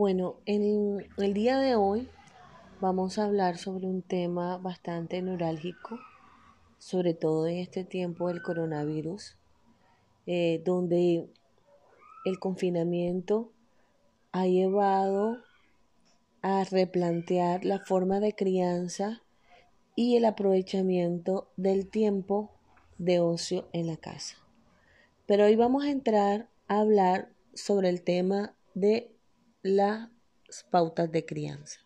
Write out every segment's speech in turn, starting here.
Bueno, en el día de hoy vamos a hablar sobre un tema bastante neurálgico, sobre todo en este tiempo del coronavirus, eh, donde el confinamiento ha llevado a replantear la forma de crianza y el aprovechamiento del tiempo de ocio en la casa. Pero hoy vamos a entrar a hablar sobre el tema de las pautas de crianza.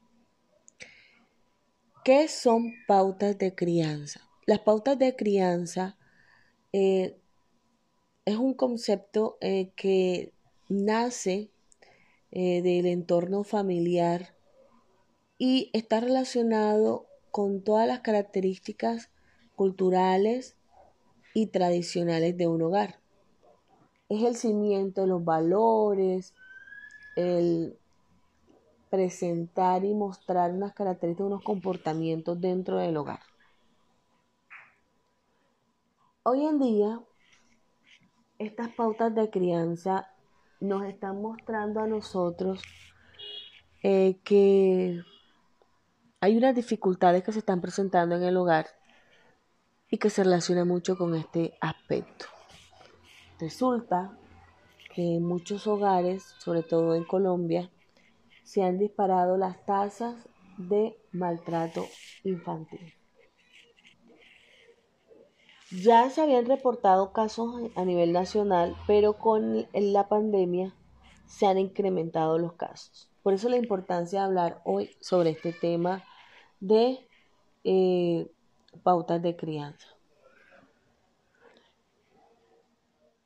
¿Qué son pautas de crianza? Las pautas de crianza eh, es un concepto eh, que nace eh, del entorno familiar y está relacionado con todas las características culturales y tradicionales de un hogar. Es el cimiento de los valores, el presentar y mostrar unas características, unos comportamientos dentro del hogar. Hoy en día, estas pautas de crianza nos están mostrando a nosotros eh, que hay unas dificultades que se están presentando en el hogar y que se relaciona mucho con este aspecto. Resulta que en muchos hogares, sobre todo en Colombia, se han disparado las tasas de maltrato infantil. Ya se habían reportado casos a nivel nacional, pero con la pandemia se han incrementado los casos. Por eso la importancia de hablar hoy sobre este tema de eh, pautas de crianza.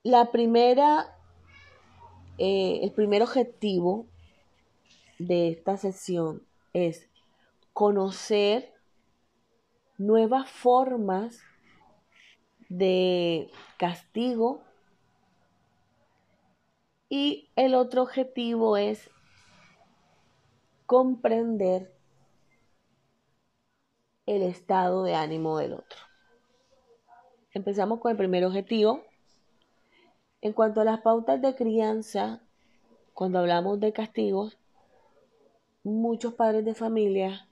La primera eh, el primer objetivo de esta sesión es conocer nuevas formas de castigo y el otro objetivo es comprender el estado de ánimo del otro. Empezamos con el primer objetivo, en cuanto a las pautas de crianza, cuando hablamos de castigos, muchos padres de familia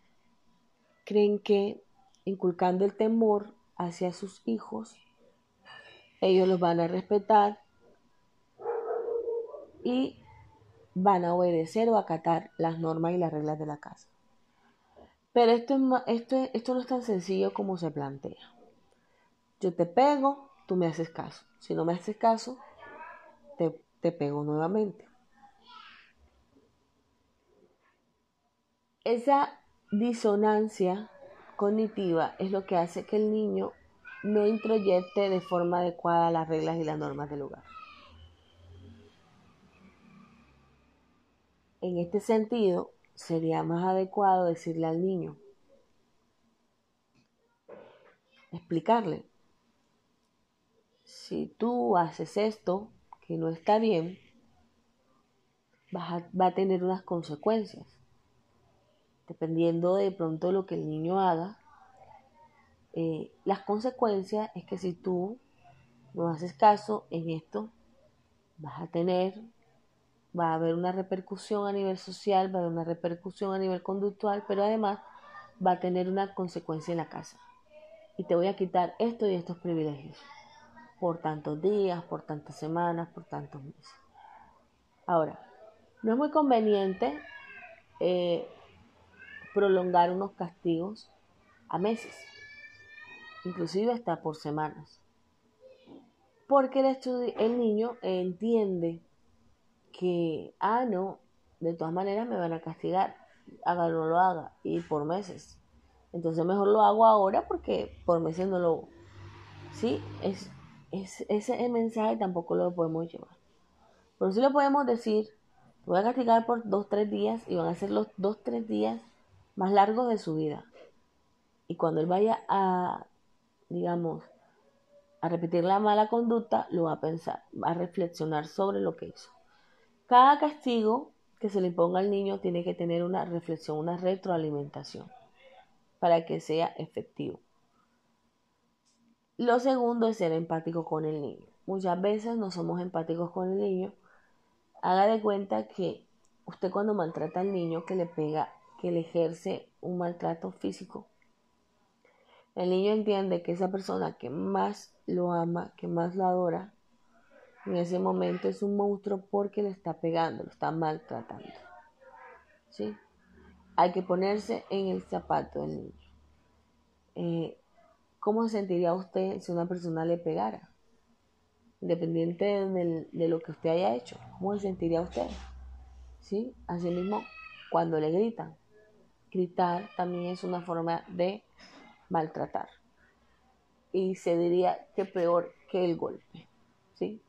creen que inculcando el temor hacia sus hijos, ellos los van a respetar y van a obedecer o acatar las normas y las reglas de la casa. Pero esto, esto, esto no es tan sencillo como se plantea. Yo te pego, tú me haces caso. Si no me haces caso, te, pego nuevamente. Esa disonancia cognitiva es lo que hace que el niño no introyecte de forma adecuada las reglas y las normas del lugar. En este sentido, sería más adecuado decirle al niño, explicarle, si tú haces esto, que no está bien, va a, tener unas consecuencias. Dependiendo de pronto lo que el niño haga, eh, las consecuencias es que si tú no haces caso en esto, vas a tener, va a haber una repercusión a nivel social, va a haber una repercusión a nivel conductual, pero además va a tener una consecuencia en la casa. Y te voy a quitar esto y estos privilegios por tantos días, por tantas semanas, por tantos meses. Ahora, no es muy conveniente eh, prolongar unos castigos a meses, inclusive hasta por semanas, porque el, niño entiende que, ah, no, de todas maneras me van a castigar, haga o no lo haga, y por meses. Entonces mejor lo hago ahora porque por meses no lo... Sí, es, ese mensaje tampoco lo podemos llevar. Pero sí lo podemos decir, voy a castigar por dos, tres días y van a ser los dos, tres días más largos de su vida. Y cuando él vaya a, digamos, a repetir la mala conducta, lo va a pensar, va a reflexionar sobre lo que hizo. Cada castigo que se le imponga al niño tiene que tener una reflexión, una retroalimentación, para que sea efectivo. Lo segundo es ser empático con el niño. Muchas veces no somos empáticos con el niño. Haga de cuenta que usted cuando maltrata al niño que le pega, que le ejerce un maltrato físico, el niño entiende que esa persona que más lo ama, que más lo adora, en ese momento es un monstruo porque le está pegando, lo está maltratando. ¿Sí? Hay que ponerse en el zapato del niño. Eh, ¿Cómo se sentiría usted si una persona le pegara? Independiente de, de lo que usted haya hecho, ¿cómo se sentiría usted? ¿Sí? Asimismo, cuando le gritan. Gritar también es una forma de maltratar. Y se diría que peor que el golpe. ¿Sí?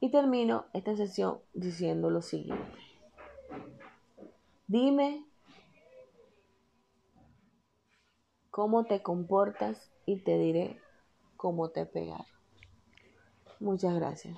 Y termino esta sesión diciendo lo siguiente. Dime cómo te comportas y te diré cómo te pegar. Muchas gracias.